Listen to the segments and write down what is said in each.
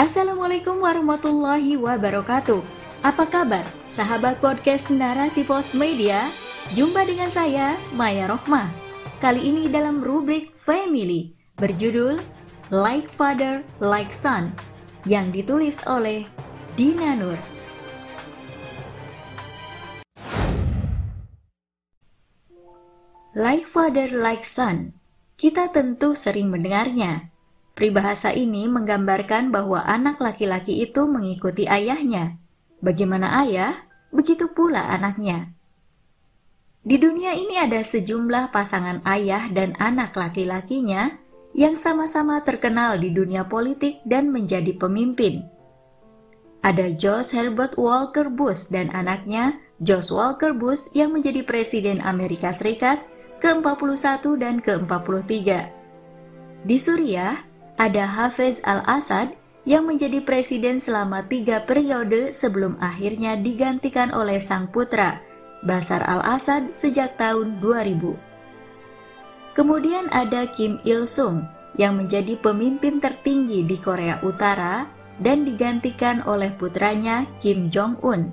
Assalamualaikum warahmatullahi wabarakatuh. Apa kabar, sahabat podcast Narasi Pos Media? Jumpa dengan saya, Maya Rohmah. Kali ini dalam rubrik Family berjudul Like Father, Like Son yang ditulis oleh Dina Nur. Like Father, Like Son, kita tentu sering mendengarnya. Peribahasa ini menggambarkan bahwa anak laki-laki itu mengikuti ayahnya. Bagaimana ayah, begitu pula anaknya. Di dunia ini ada sejumlah pasangan ayah dan anak laki-lakinya yang sama-sama terkenal di dunia politik dan menjadi pemimpin. Ada George Herbert Walker Bush dan anaknya George Walker Bush yang menjadi Presiden Amerika Serikat ke-41 dan ke-43. Di Suriah, ada Hafez al-Assad yang menjadi presiden selama tiga periode sebelum akhirnya digantikan oleh sang putra, Basar al-Assad sejak tahun 2000. Kemudian ada Kim Il-sung yang menjadi pemimpin tertinggi di Korea Utara dan digantikan oleh putranya Kim Jong-un.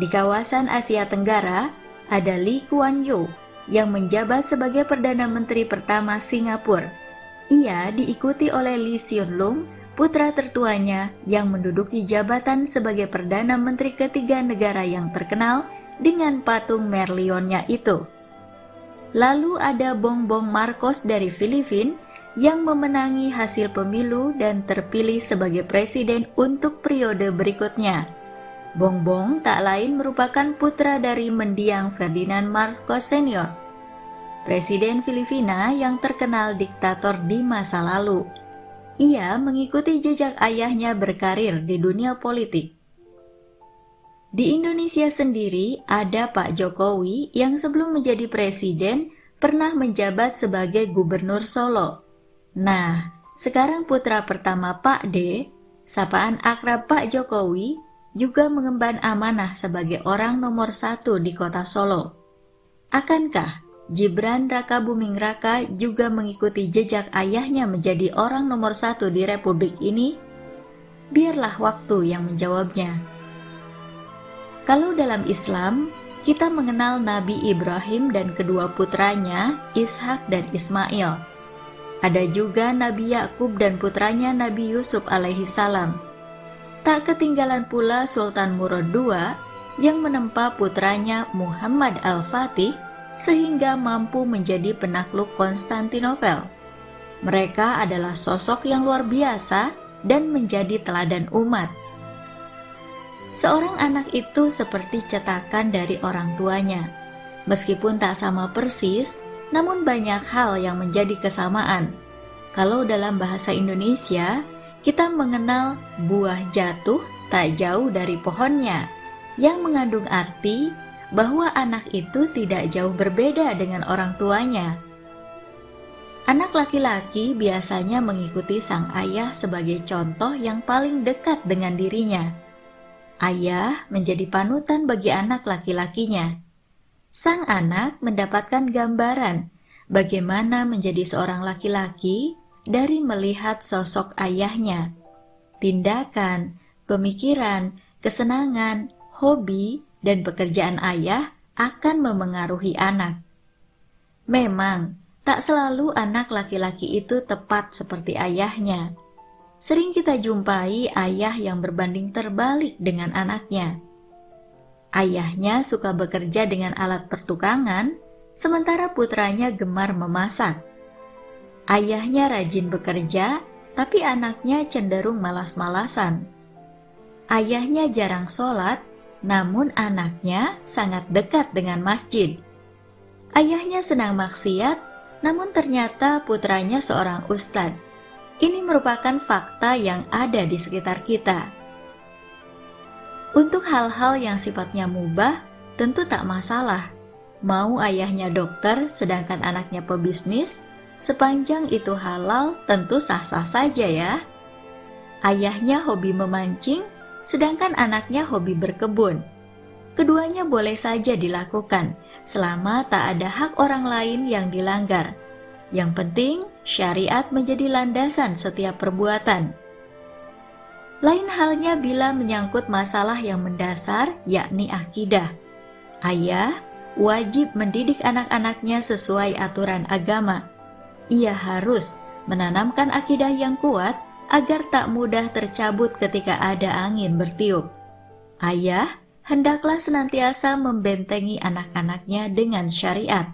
Di kawasan Asia Tenggara, ada Lee Kuan Yew yang menjabat sebagai Perdana Menteri pertama Singapura ia diikuti oleh Lee Hsien Loong, putra tertuanya yang menduduki jabatan sebagai Perdana Menteri ketiga negara yang terkenal dengan patung Merlionnya itu. Lalu ada Bong Bong Marcos dari Filipina yang memenangi hasil pemilu dan terpilih sebagai presiden untuk periode berikutnya. Bong Bong tak lain merupakan putra dari mendiang Ferdinand Marcos Senior presiden Filipina yang terkenal diktator di masa lalu. Ia mengikuti jejak ayahnya berkarir di dunia politik. Di Indonesia sendiri ada Pak Jokowi yang sebelum menjadi presiden pernah menjabat sebagai gubernur Solo. Nah, sekarang putra pertama Pak D, sapaan akrab Pak Jokowi, juga mengemban amanah sebagai orang nomor satu di kota Solo. Akankah Gibran Raka Buming Raka juga mengikuti jejak ayahnya menjadi orang nomor satu di republik ini? Biarlah waktu yang menjawabnya. Kalau dalam Islam, kita mengenal Nabi Ibrahim dan kedua putranya, Ishak dan Ismail. Ada juga Nabi Yakub dan putranya Nabi Yusuf alaihi salam. Tak ketinggalan pula Sultan Murad II yang menempa putranya Muhammad Al-Fatih sehingga mampu menjadi penakluk Konstantinopel. Mereka adalah sosok yang luar biasa dan menjadi teladan umat. Seorang anak itu seperti cetakan dari orang tuanya. Meskipun tak sama persis, namun banyak hal yang menjadi kesamaan. Kalau dalam bahasa Indonesia, kita mengenal buah jatuh tak jauh dari pohonnya, yang mengandung arti bahwa anak itu tidak jauh berbeda dengan orang tuanya. Anak laki-laki biasanya mengikuti sang ayah sebagai contoh yang paling dekat dengan dirinya. Ayah menjadi panutan bagi anak laki-lakinya. Sang anak mendapatkan gambaran bagaimana menjadi seorang laki-laki dari melihat sosok ayahnya. Tindakan, pemikiran, kesenangan, hobi, dan pekerjaan ayah akan memengaruhi anak. Memang, tak selalu anak laki-laki itu tepat seperti ayahnya. Sering kita jumpai ayah yang berbanding terbalik dengan anaknya. Ayahnya suka bekerja dengan alat pertukangan, sementara putranya gemar memasak. Ayahnya rajin bekerja, tapi anaknya cenderung malas-malasan. Ayahnya jarang sholat, namun anaknya sangat dekat dengan masjid. Ayahnya senang maksiat, namun ternyata putranya seorang ustadz. Ini merupakan fakta yang ada di sekitar kita. Untuk hal-hal yang sifatnya mubah, tentu tak masalah. Mau ayahnya dokter sedangkan anaknya pebisnis, sepanjang itu halal tentu sah-sah saja ya. Ayahnya hobi memancing, sedangkan anaknya hobi berkebun. Keduanya boleh saja dilakukan selama tak ada hak orang lain yang dilanggar. Yang penting, syariat menjadi landasan setiap perbuatan. Lain halnya bila menyangkut masalah yang mendasar, yakni akidah. Ayah wajib mendidik anak-anaknya sesuai aturan agama. Ia harus menanamkan akidah yang kuat agar tak mudah tercabut ketika ada angin bertiup. Ayah hendaklah senantiasa membentengi anak-anaknya dengan syariat.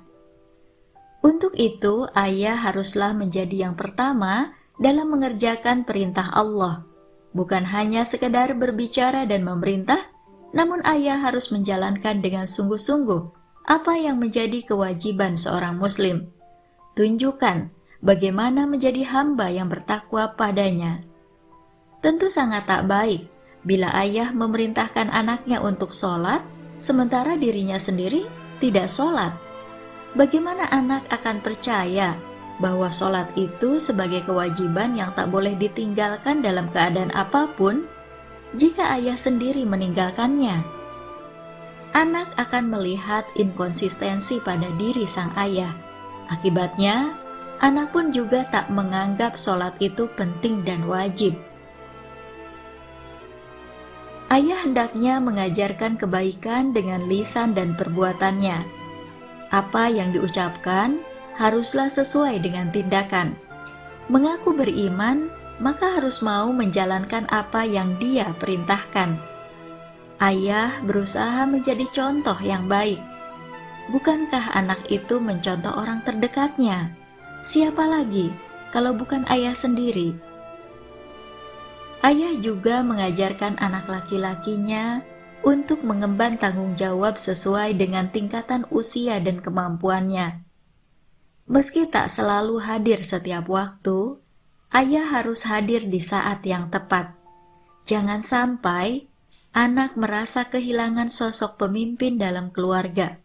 Untuk itu, ayah haruslah menjadi yang pertama dalam mengerjakan perintah Allah bukan hanya sekedar berbicara dan memerintah, namun ayah harus menjalankan dengan sungguh-sungguh apa yang menjadi kewajiban seorang muslim. Tunjukkan bagaimana menjadi hamba yang bertakwa padanya. Tentu sangat tak baik bila ayah memerintahkan anaknya untuk sholat, sementara dirinya sendiri tidak sholat. Bagaimana anak akan percaya bahwa sholat itu sebagai kewajiban yang tak boleh ditinggalkan dalam keadaan apa pun jika ayah sendiri meninggalkannya. Anak akan melihat inkonsistensi pada diri sang ayah. Akibatnya, anak pun juga tak menganggap sholat itu penting dan wajib. Ayah hendaknya mengajarkan kebaikan dengan lisan dan perbuatannya. Apa yang diucapkan, haruslah sesuai dengan tindakan. Mengaku beriman, maka harus mau menjalankan apa yang dia perintahkan. Ayah berusaha menjadi contoh yang baik. Bukankah anak itu mencontoh orang terdekatnya? Siapa lagi kalau bukan ayah sendiri? Ayah juga mengajarkan anak laki-lakinya untuk mengemban tanggung jawab sesuai dengan tingkatan usia dan kemampuannya. Meski tak selalu hadir setiap waktu, ayah harus hadir di saat yang tepat. Jangan sampai anak merasa kehilangan sosok pemimpin dalam keluarga.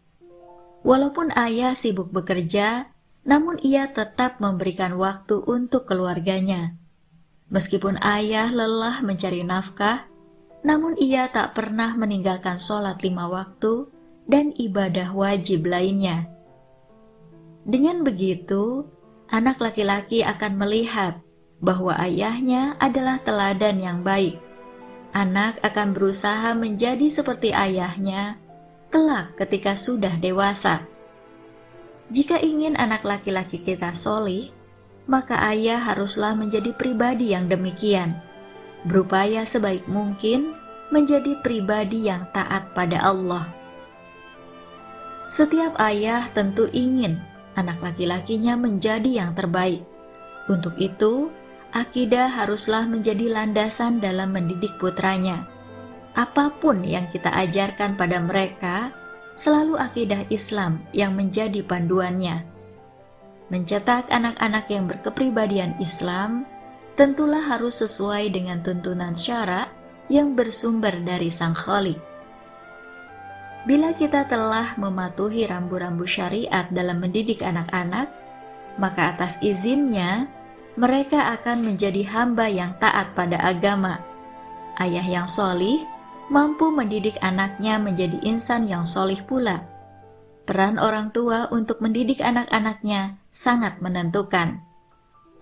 Walaupun ayah sibuk bekerja, namun ia tetap memberikan waktu untuk keluarganya. Meskipun ayah lelah mencari nafkah, namun ia tak pernah meninggalkan sholat lima waktu dan ibadah wajib lainnya. Dengan begitu, anak laki-laki akan melihat bahwa ayahnya adalah teladan yang baik. Anak akan berusaha menjadi seperti ayahnya kelak ketika sudah dewasa. Jika ingin anak laki-laki kita solih, maka ayah haruslah menjadi pribadi yang demikian, berupaya sebaik mungkin menjadi pribadi yang taat pada Allah. Setiap ayah tentu ingin anak laki-lakinya menjadi yang terbaik. Untuk itu, akidah haruslah menjadi landasan dalam mendidik putranya. Apa pun yang kita ajarkan pada mereka, selalu akidah Islam yang menjadi panduannya. Mencetak anak-anak yang berkepribadian Islam tentulah harus sesuai dengan tuntunan syara yang bersumber dari Sang Khalik. Bila kita telah mematuhi rambu-rambu syariat dalam mendidik anak-anak, maka atas izinnya mereka akan menjadi hamba yang taat pada agama. Ayah yang solih mampu mendidik anaknya menjadi insan yang solih pula. Peran orang tua untuk mendidik anak-anaknya sangat menentukan.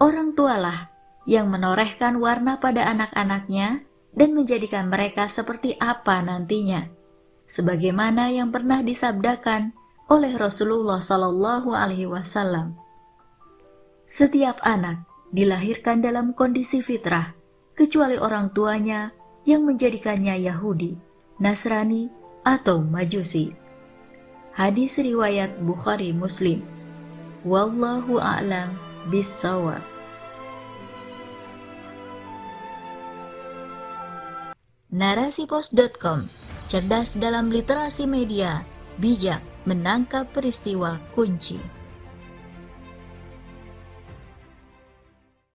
Orang tualah yang menorehkan warna pada anak-anaknya dan menjadikan mereka seperti apa nantinya sebagaimana yang pernah disabdakan oleh Rasulullah Shallallahu Alaihi Wasallam. Setiap anak dilahirkan dalam kondisi fitrah, kecuali orang tuanya yang menjadikannya Yahudi, Nasrani, atau Majusi. Hadis riwayat Bukhari Muslim. Wallahu a'lam bissawab. Narasipos.com cerdas dalam literasi media, bijak menangkap peristiwa kunci.